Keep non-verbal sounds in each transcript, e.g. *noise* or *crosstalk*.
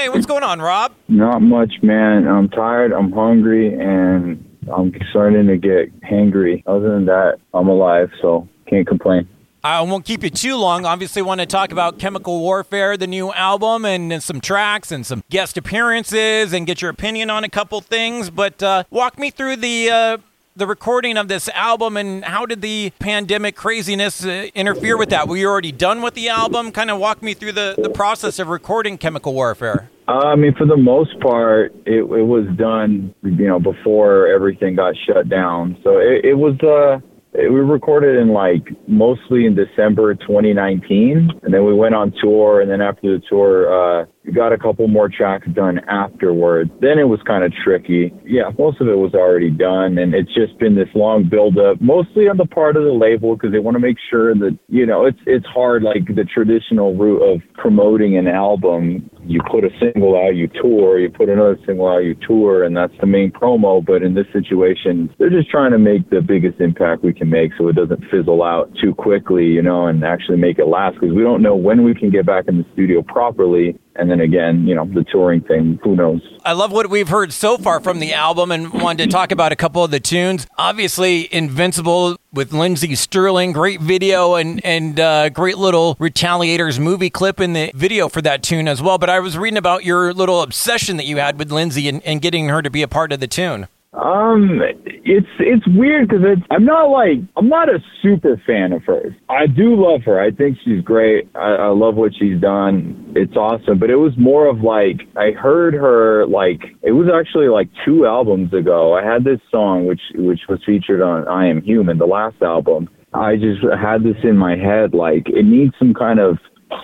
Hey, what's going on, Rob? Not much, man. I'm tired. I'm hungry, and I'm starting to get hangry. Other than that, I'm alive, so can't complain. I won't keep you too long. Obviously, want to talk about Chemical Warfare, the new album, and, and some tracks and some guest appearances, and get your opinion on a couple things. But uh, walk me through the uh, the recording of this album, and how did the pandemic craziness uh, interfere with that? Were you already done with the album? Kind of walk me through the, the process of recording Chemical Warfare. Uh, I mean, for the most part, it, it was done, you know, before everything got shut down. So it, it was, uh, it, we recorded in like mostly in December 2019, and then we went on tour. And then after the tour, uh, got a couple more tracks done afterwards. Then it was kind of tricky. Yeah, most of it was already done, and it's just been this long buildup, mostly on the part of the label because they want to make sure that you know it's it's hard like the traditional route of promoting an album. You put a single out, you tour, you put another single out, you tour, and that's the main promo. But in this situation, they're just trying to make the biggest impact we can make so it doesn't fizzle out too quickly, you know, and actually make it last because we don't know when we can get back in the studio properly and then again, you know, the touring thing, who knows? I love what we've heard so far from the album and wanted to talk about a couple of the tunes. Obviously, Invincible with Lindsey Stirling, great video and, and uh, great little Retaliators movie clip in the video for that tune as well. But I was reading about your little obsession that you had with Lindsey and, and getting her to be a part of the tune. Um, it's it's weird because it's I'm not like I'm not a super fan of hers. I do love her. I think she's great. I, I love what she's done. It's awesome. But it was more of like I heard her like it was actually like two albums ago. I had this song which which was featured on I Am Human, the last album. I just had this in my head like it needs some kind of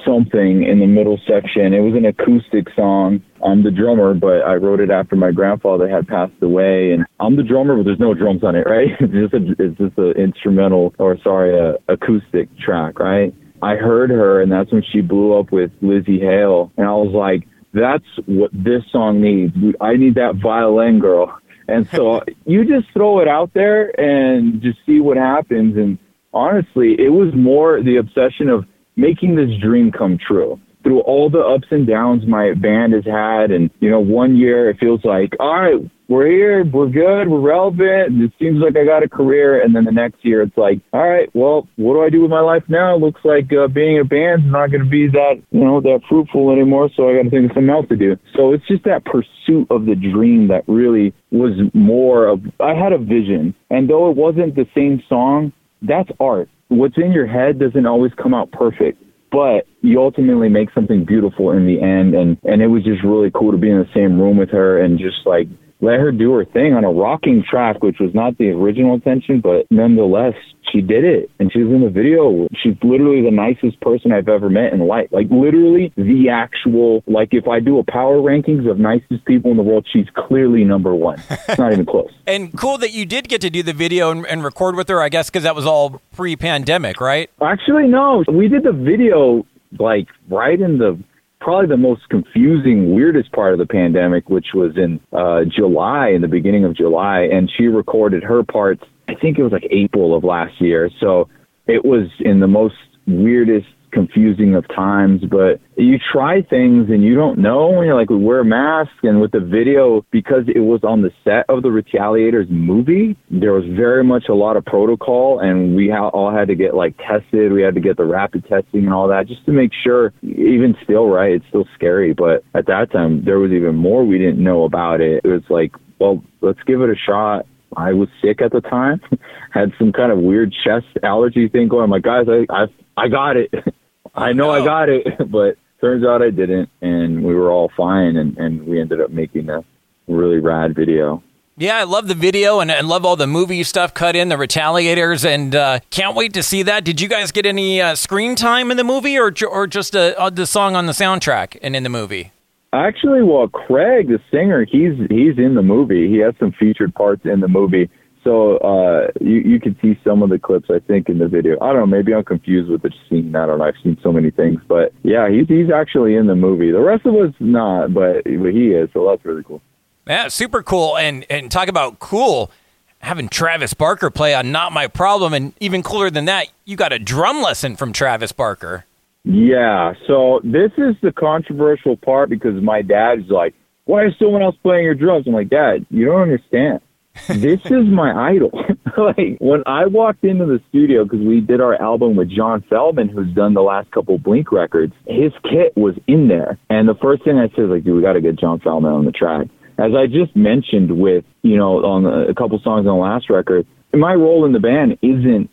something in the middle section. It was an acoustic song. I'm the drummer, but I wrote it after my grandfather had passed away, and I'm the drummer, but there's no drums on it, right? *laughs* It's just a, it's just an instrumental, or sorry, a acoustic track, right? I heard her, and that's when she blew up with Lzzy Hale, and I was like, that's what this song needs. I need that violin girl. And so *laughs* you just throw it out there and just see what happens. And honestly, it was more the obsession of making this dream come true through all the ups and downs my band has had. And, you know, one year it feels like, all right, we're here, we're good, we're relevant, it seems like I got a career. And then the next year it's like, all right, well, what do I do with my life now? It looks like uh, being a band's not going to be that, you know, that fruitful anymore. So I got to think of something else to do. So it's just that pursuit of the dream that really was more of, I had a vision. And though it wasn't the same song, that's art what's in your head doesn't always come out perfect, but you ultimately make something beautiful in the end. And, and it was just really cool to be in the same room with her and just like let her do her thing on a rocking track, which was not the original intention, but nonetheless, she did it. And she was in the video. She's literally the nicest person I've ever met in life. Like literally the actual, like if I do a power rankings of nicest people in the world, she's clearly number one. It's not even close. *laughs* and cool that you did get to do the video and, and record with her, I guess, because that was all pre pandemic, right? Actually, no. We did the video like right in the probably the most confusing, weirdest part of the pandemic, which was in uh, July, in the beginning of July, and she recorded her parts. I think it was like April of last year. So it was in the most weirdest confusing of times, but you try things and you don't know. You're like, we wear a mask. And with the video, because it was on the set of the Retaliators movie, there was very much a lot of protocol and we ha- all had to get like tested. We had to get the rapid testing and all that just to make sure, even still, right? It's still scary. But at that time, there was even more we didn't know about it. It was like, well, let's give it a shot. I was sick at the time, *laughs* had some kind of weird chest allergy thing going. I'm like, guys, I, I, I got it. *laughs* I know I got it, *laughs* but turns out I didn't, and we were all fine, and, and we ended up making a really rad video. Yeah, I love the video and, and love all the movie stuff cut in, the Retaliators, and uh, can't wait to see that. Did you guys get any uh, screen time in the movie, or or just uh, uh, the song on the soundtrack and in the movie? Actually, well, Craig, the singer, he's he's in the movie. He has some featured parts in the movie. So uh, you you can see some of the clips I think in the video. I don't know, maybe I'm confused with the scene. I don't know. I've seen so many things, but yeah, he's he's actually in the movie. The rest of us not, but but he is. So that's really cool. Yeah, super cool. And and talk about cool. Having Travis Barker play on "Not My Problem," and even cooler than that, you got a drum lesson from Travis Barker. Yeah. So this is the controversial part because my dad's like, "Why is someone else playing your drums?" I'm like, "Dad, you don't understand. This is my idol. *laughs* like when I walked into the studio because we did our album with John Feldmann, who's done the last couple Blink records. His kit was in there, and the first thing I said like, "Dude, we got to get John Feldmann on the track." As I just mentioned with you know on a couple songs on the last record, my role in the band isn't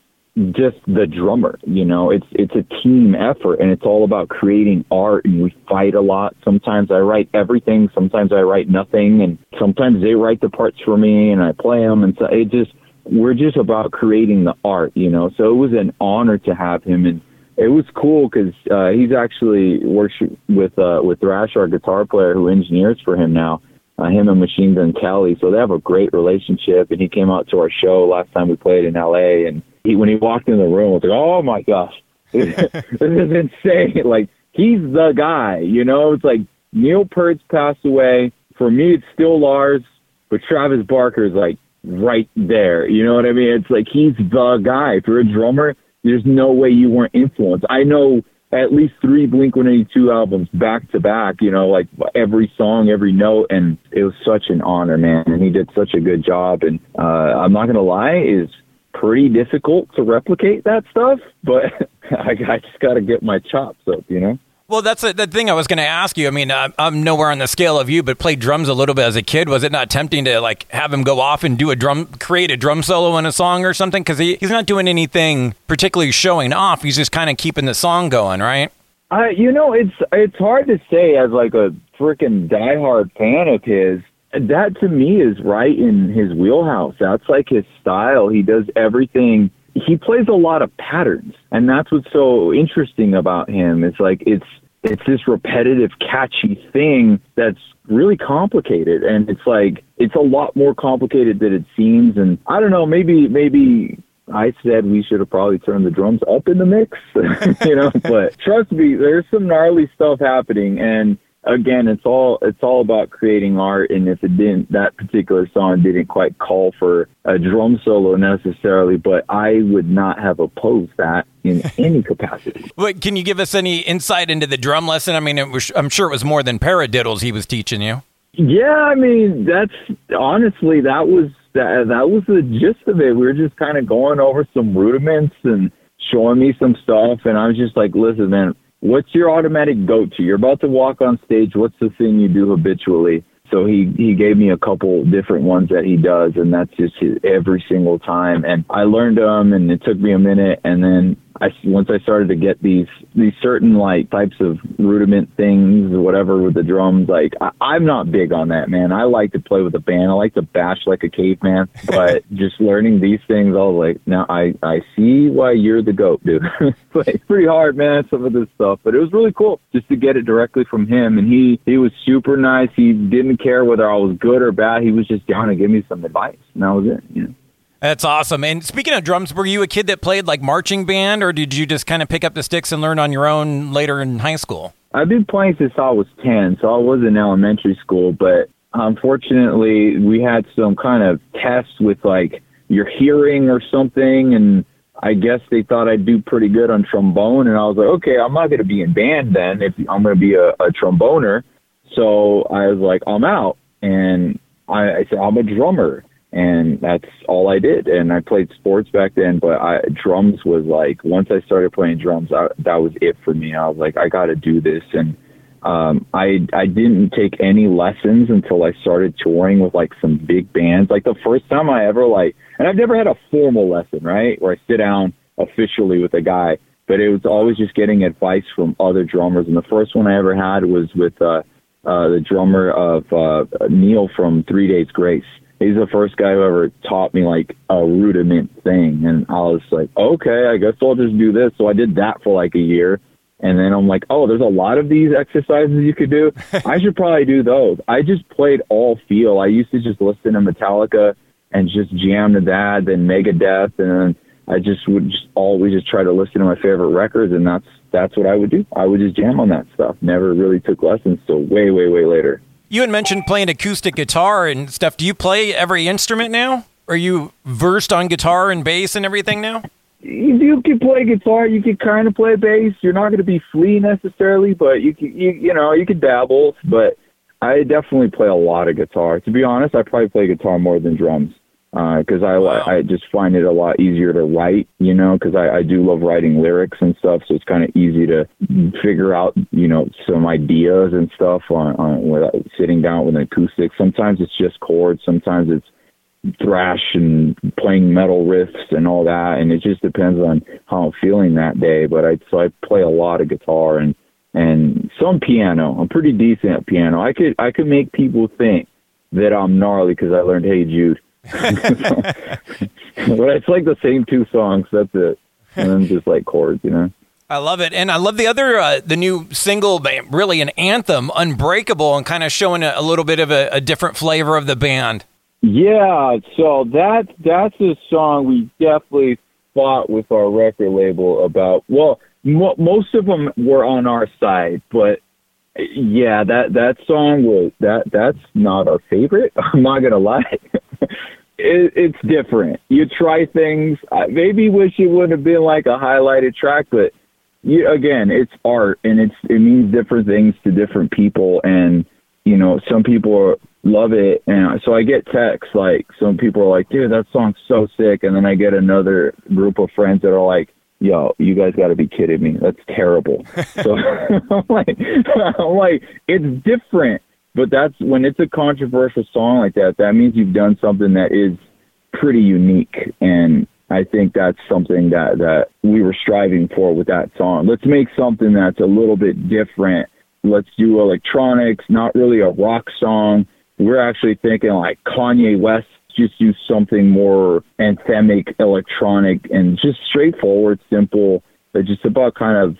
just the drummer you know? It's it's a team effort and it's all about creating art and we fight a lot. Sometimes i write everything sometimes i write nothing and sometimes they write the parts for me and i play them and so it just we're just about creating the art you know? So it was an honor to have him and it was cool because uh he's actually works with uh with thrash our guitar player who engineers for him now uh, him and Machine Gun Kelly. So they have a great relationship. And he came out to our show last time we played in LA. And he, when he walked in the room, I was like, oh my gosh, *laughs* this is insane. *laughs* Like, he's the guy, you know? It's like Neil Peart passed away. For me, it's still Lars, but Travis Barker is like right there. You know what I mean? It's like he's the guy. If you're a drummer, there's no way you weren't influenced. I know at least three Blink 182 albums back to back, you know, like every song, every note. And it was such an honor, man. And he did such a good job. And uh, I'm not going to lie, is pretty difficult to replicate that stuff, but *laughs* I, I just got to get my chops up, you know? Well, that's the thing I was going to ask you. I mean, I'm, I'm nowhere on the scale of you, but played drums a little bit as a kid. Was it not tempting to like have him go off and do a drum, create a drum solo in a song or something? Because he, he's not doing anything particularly showing off. He's just kind of keeping the song going, right? Uh, you know, it's it's hard to say as like a freaking diehard fan of his. That to me is right in his wheelhouse. That's like his style. He does everything he plays a lot of patterns and that's what's so interesting about him. It's like it's it's this repetitive catchy thing that's really complicated and it's like it's a lot more complicated than it seems. And i don't know maybe maybe I said we should have probably turned the drums up in the mix, *laughs* you know, but trust me, there's some gnarly stuff happening and again, it's all it's all about creating art. And if it didn't, that particular song didn't quite call for a drum solo necessarily, but I would not have opposed that in *laughs* any capacity. But can you give us any insight into the drum lesson? I mean, was, I'm sure it was more than paradiddles he was teaching you. Yeah, I mean, that's honestly that was that that was the gist of it. We were just kind of going over some rudiments and showing me some stuff, and I was just like, "Listen, man, what's your automatic go-to? You're about to walk on stage. What's the thing you do habitually? So he he gave me a couple different ones that he does, and that's just his, every single time. And I learned them, and it took me a minute, and then I once I started to get these these certain like types of rudiment things or whatever with the drums, like I, I'm not big on that, man. I like to play with a band. I like to bash like a caveman, *laughs* but just learning these things, I was like, now I I see why you're the goat, dude. *laughs* it's pretty hard, man. Some of this stuff, but it was really cool just to get it directly from him, and he he was super nice. He didn't care whether I was good or bad. He was just down to give me some advice, and that was it. You know. That's awesome. And speaking of drums, were you a kid that played like marching band, or did you just kind of pick up the sticks and learn on your own later in high school? I've been playing since I was 10, so I was in elementary school, but unfortunately, we had some kind of tests with like your hearing or something, and I guess they thought I'd do pretty good on trombone, and I was like, okay, I'm not going to be in band then if I'm going to be a, a tromboner. So I was like, I'm out, and I, I said I'm a drummer and that's all I did. And I played sports back then, but I, drums was like once I started playing drums, I, that was it for me. I was like, I got to do this, and um, I I didn't take any lessons until I started touring with like some big bands. Like the first time I ever like, and I've never had a formal lesson, right, where I sit down officially with a guy. But it was always just getting advice from other drummers. And the first one I ever had was with uh, uh, the drummer of uh, Neil from Three Days Grace he's the first guy who ever taught me like a rudiment thing. And I was like, okay, I guess I'll just do this. So I did that for like a year. And then I'm like, oh, there's a lot of these exercises you could do. *laughs* I should probably do those. I just played all feel. I used to just listen to Metallica and just jam to that, then Megadeth, and then I just would just always just try to listen to my favorite records, and that's that's what I would do. I would just jam on that stuff. Never really took lessons till way, way, way later. You had mentioned playing acoustic guitar and stuff. Do you play every instrument now? Are you versed on guitar and bass and everything now? you, can play guitar, you can kind of play bass. You're not going to be Flea necessarily, but you can, you, you know, you can dabble. But I definitely play a lot of guitar. To be honest, I probably play guitar more than drums because uh, I wow. I just find it a lot easier to write, you know, because I, I do love writing lyrics and stuff, so it's kind of easy to figure out, you know, some ideas and stuff on, on without sitting down with an acoustic. Sometimes it's just chords, sometimes it's thrash and playing metal riffs and all that, and it just depends on how I'm feeling that day. But I so I play a lot of guitar and and some piano. I'm pretty decent at piano. I could I could make people think that I'm gnarly because I learned Hey Jude. *laughs* but it's like the same two songs. That's it, and then just like chords, you know. I love it, and I love the other, uh, the new single, really an anthem, "Unbreakable," and kind of showing a, a little bit of a, a different flavor of the band. Yeah, so that that's a song we definitely fought with our record label about. Well, mo- most of them were on our side, but yeah, that that song was that that's not our favorite. *laughs* I'm not gonna lie. It, it's different. You try things. I maybe wish it would have been like a highlighted track, but you, again, it's art and it's it means different things to different people, and you know, some people are, love it. And so I get texts like some people are like, dude, that song's so sick. And then I get another group of friends that are like, yo, you guys got to be kidding me. That's terrible. *laughs* so *laughs* I'm like, *laughs* I'm like, it's different. But that's when it's a controversial song like that, that means you've done something that is pretty unique. And I think that's something that, that we were striving for with that song. Let's make something that's a little bit different. Let's do electronics, not really a rock song we're actually thinking like Kanye West just do something more anthemic, electronic, and just straightforward, simple. But just about kind of,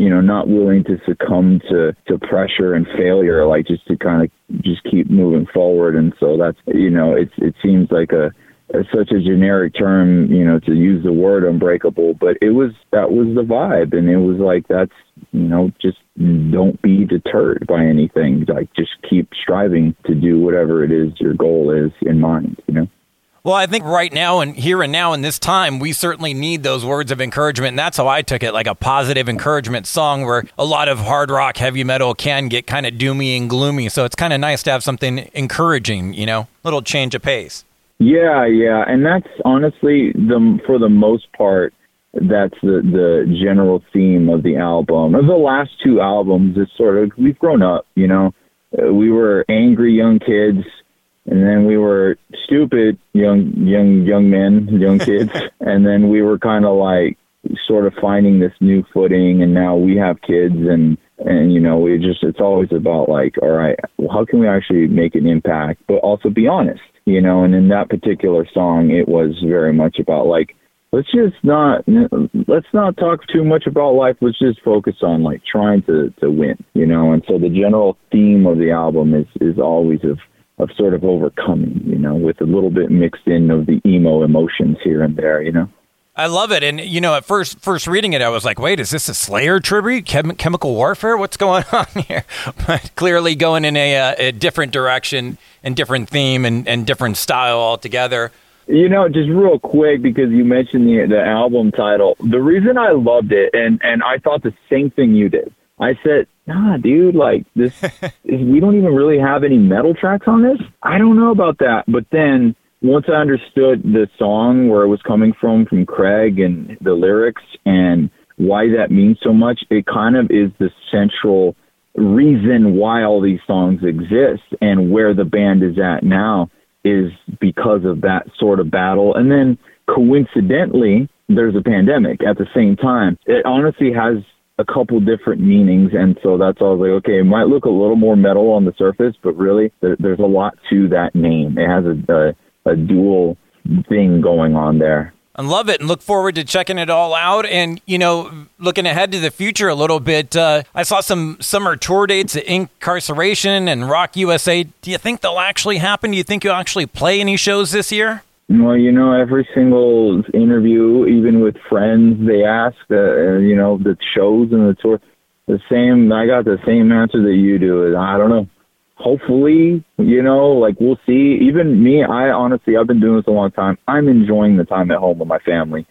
you know, not willing to succumb to to pressure and failure, like just to kind of just keep moving forward. And so that's, you know, it's it seems like a such a generic term, you know, to use the word unbreakable, but it was that was the vibe, and it was like that's you know just don't be deterred by anything, like just keep striving to do whatever it is your goal is in mind, you know. Well, I think right now and here and now in this time, we certainly need those words of encouragement. And that's how I took it like a positive encouragement song where a lot of hard rock, heavy metal can get kind of doomy and gloomy. So it's kind of nice to have something encouraging, you know, little change of pace. Yeah, yeah, and that's honestly the for the most part that's the the general theme of the album. Of the last two albums, is sort of we've grown up, you know. Uh, we were angry young kids, and then we were stupid young young young men, young *laughs* kids, and then we were kind of like sort of finding this new footing, and now we have kids and and you know we just it's always about like all right well, how can we actually make an impact but also be honest you know, and in that particular song, it was very much about like, let's just not, let's not talk too much about life. Let's just focus on like trying to, to win, you know? And so the general theme of the album is, is always of, of sort of overcoming, you know, with a little bit mixed in of the emo emotions here and there, you know? I love it, and you know, at first first reading it, I was like, "Wait, is this a Slayer tribute? Chem- chemical warfare? What's going *laughs* on here?" But clearly, going in a, uh, a different direction and different theme and, and different style altogether. You know, just real quick because you mentioned the the album title. The reason I loved it, and and I thought the same thing you did. I said, "Nah, dude, like this, *laughs* is, we don't even really have any metal tracks on this. I don't know about that." But then once I understood the song where it was coming from from Craig and the lyrics and why that means so much, it kind of is the central reason why all these songs exist and where the band is at now is because of that sort of battle. And then coincidentally, there's a pandemic at the same time. It honestly has a couple different meanings, and so that's all I was like, okay, it might look a little more metal on the surface, but really, there, there's a lot to that name. It has a, a a dual thing going on there. I love it and look forward to checking it all out. And, you know, looking ahead to the future a little bit, uh, I saw some summer tour dates at Inkcarceration and Rock USA. Do you think they'll actually happen? Do you think you'll actually play any shows this year? Well, you know, every single interview, even with friends, they ask, uh, you know, the shows and the tour. The same, I got the same answer that you do. Is I don't know hopefully, you know, like we'll see. Even me, I honestly, I've been doing this a long time. I'm enjoying the time at home with my family.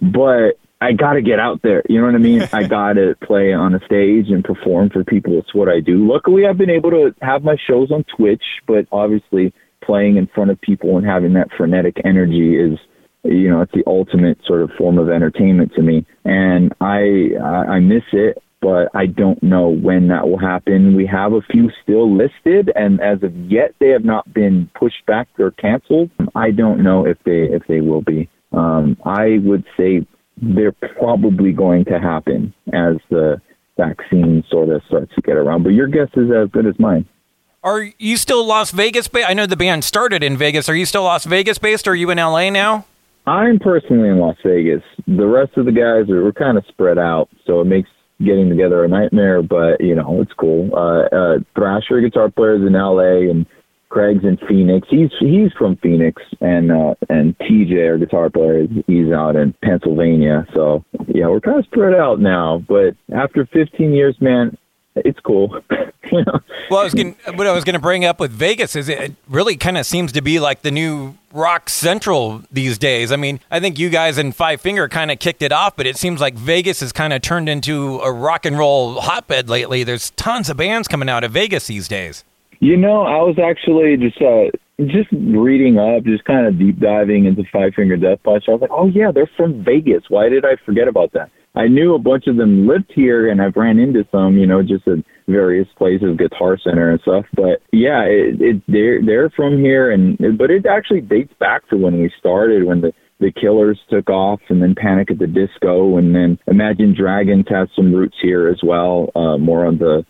but I got to get out there. You know what I mean? *laughs* I got to play on a stage and perform for people. It's what I do. Luckily, I've been able to have my shows on Twitch, but obviously, playing in front of people and having that frenetic energy is, you know, it's the ultimate sort of form of entertainment to me. And I I miss it, but I don't know when that will happen. We have a few still listed, and as of yet, they have not been pushed back or canceled. I don't know if they if they will be. Um, I would say they're probably going to happen as the vaccine sort of starts to get around. But your guess is as good as mine. Are you still Las Vegas based? I know the band started in Vegas. Are you still Las Vegas based? Or are you in LA now? I'm personally in Las Vegas. The rest of the guys are we're kind of spread out, so it makes getting together a nightmare. But you know, it's cool. Uh, uh, Thrasher guitar players in LA and Craig's in Phoenix. He's he's from Phoenix, and uh, and TJ, our guitar player, he's out in Pennsylvania. So yeah, we're kind of spread out now. But after 15 years, man, it's cool. Well, I was gonna, what I was going to bring up with Vegas is it really kind of seems to be like the new rock central these days. I mean, I think you guys in Five Finger kind of kicked it off, but it seems like Vegas has kind of turned into a rock and roll hotbed lately. There's tons of bands coming out of Vegas these days. You know, I was actually just uh, just reading up, just kind of deep diving into Five Finger Death Punch. I was like, oh yeah, they're from Vegas. Why did I forget about that? I knew a bunch of them lived here, and I've ran into some, you know, just at various places, Guitar Center and stuff. But yeah, it, it they're they're from here, and but it actually dates back to when we started, when the the Killers took off, and then Panic at the Disco, and then Imagine Dragons has some roots here as well, uh, more on the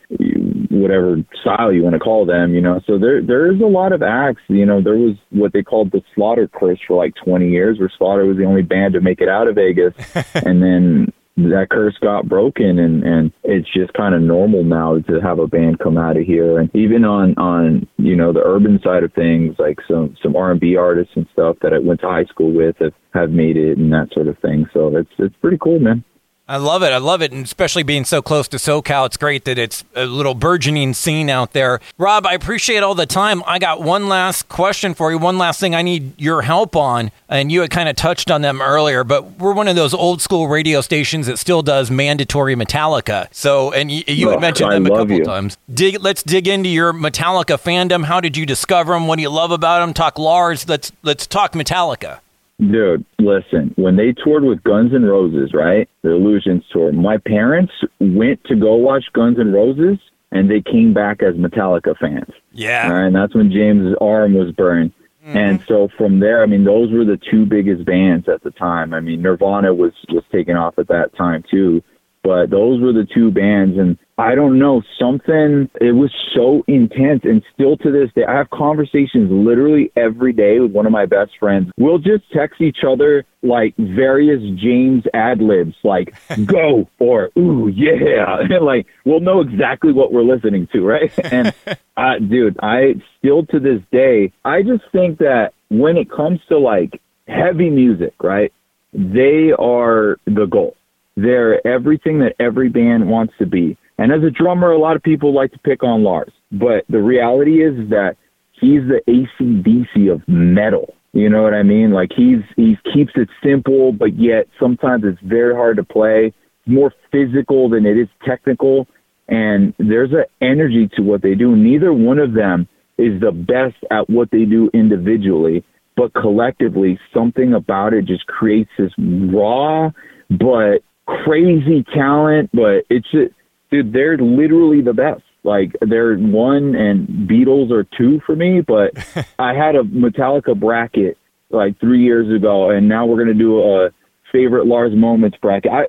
whatever style you want to call them, you know. So there there is a lot of acts. You know, there was what they called the Slaughter curse for like 20 years, where Slaughter was the only band to make it out of Vegas, *laughs* and then that curse got broken and and it's just kind of normal now to have a band come out of here. And even on on you know the urban side of things like some some R&B artists and stuff that I went to high school with have have made it and that sort of thing. So it's it's pretty cool man I love it. I love it. And especially being so close to SoCal, it's great that it's a little burgeoning scene out there. Rob, I appreciate all the time. I got one last question for you, one last thing I need your help on. And you had kind of touched on them earlier, but we're one of those old school radio stations that still does mandatory Metallica. So, and you, you had oh, mentioned them a couple you. times. Dig, let's dig into your Metallica fandom. How did you discover them? What do you love about them? Talk Lars. Let's let's talk Metallica. Dude, listen, when they toured with Guns N' Roses, right? The Illusions tour, my parents went to go watch Guns N' Roses and they came back as Metallica fans. Yeah. And that's when James' arm was burned. Mm-hmm. And so from there, I mean, those were the two biggest bands at the time. I mean, Nirvana was was taking off at that time too, but those were the two bands. And I don't know, something, it was so intense. And still to this day, I have conversations literally every day with one of my best friends. We'll just text each other like various James ad libs, like *laughs* go or ooh, yeah. *laughs* And like, we'll know exactly what we're listening to, right? *laughs* And uh, dude, I still to this day, I just think that when it comes to like heavy music, right? They are the goal. They're everything that every band wants to be and as a drummer, a lot of people like to pick on Lars, but the reality is that he's the ACDC of metal. You know what I mean? Like he's he keeps it simple, but yet sometimes it's very hard to play. more physical than it is technical, and there's an energy to what they do. Neither one of them is the best at what they do individually, but collectively, something about it just creates this raw but crazy talent. But it's just dude, they're literally the best. Like they're one and Beatles are two for me, but *laughs* I had a Metallica bracket like three years ago, and now we're gonna do a favorite Lars moments bracket. I,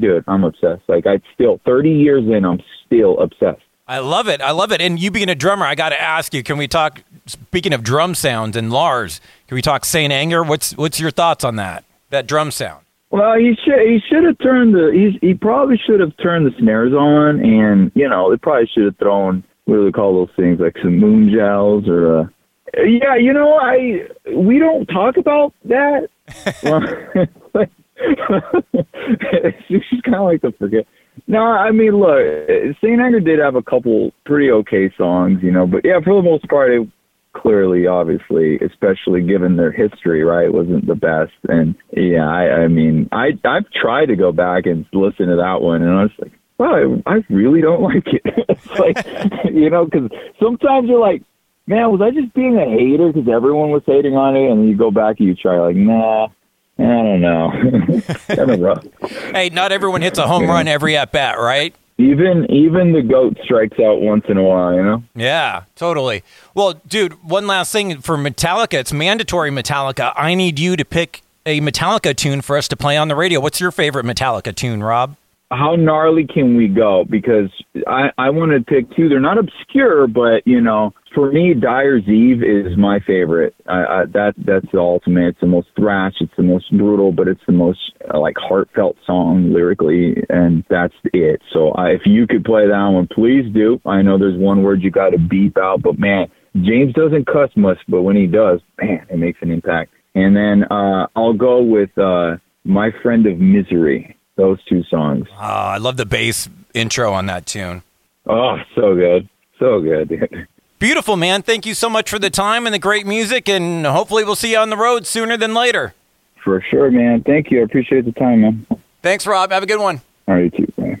dude, I'm obsessed. Like I still 30 years in, I'm still obsessed. I love it. I love it. And you being a drummer, I got to ask you: Can we talk? Speaking of drum sounds and Lars, can we talk Saint Anger? What's what's your thoughts on that? That drum sound. Well, he should he should have turned the he's, he probably should have turned the snares on, and you know they probably should have thrown what do they call those things like some moon gels or uh, yeah, you know I we don't talk about that. *laughs* *laughs* She's kind of like to forget. No, I mean, look, Saint Anger did have a couple pretty okay songs, you know, but yeah, for the most part, it, clearly, obviously, especially given their history, right, wasn't the best. And yeah, I, I mean, I I've tried to go back and listen to that one, and I was like, well, I, I really don't *laughs* like it. it's like, *laughs* you know, because sometimes you're like, man, was I just being a hater because everyone was hating on it? And then you go back and you try, like, nah, I don't know. *laughs* kind of rough. Hey, not everyone hits a home run every at bat, right? Even even the goat strikes out once in a while, you know. Yeah, totally. Well, dude, one last thing for Metallica, it's mandatory Metallica. I need you to pick a Metallica tune for us to play on the radio. What's your favorite Metallica tune, Rob? How gnarly can we go? Because I, I want to pick two. They're not obscure, but you know, for me, Dyer's Eve is my favorite. I, I, that that's the ultimate. It's the most thrash. It's the most brutal, but it's the most uh, like heartfelt song lyrically, and that's it. So if you could play that one, please do. I know there's one word you got to beep out, but man, James doesn't cuss much, but when he does, man, it makes an impact. And then uh, I'll go with uh, my friend of misery those two songs. Oh, I love the bass intro on that tune. Oh, so good. So good. Beautiful, man. Thank you so much for the time and the great music, and hopefully we'll see you on the road sooner than later. For sure, man. Thank you. I appreciate the time, man. Thanks, Rob. Have a good one. All right, you too. Bye.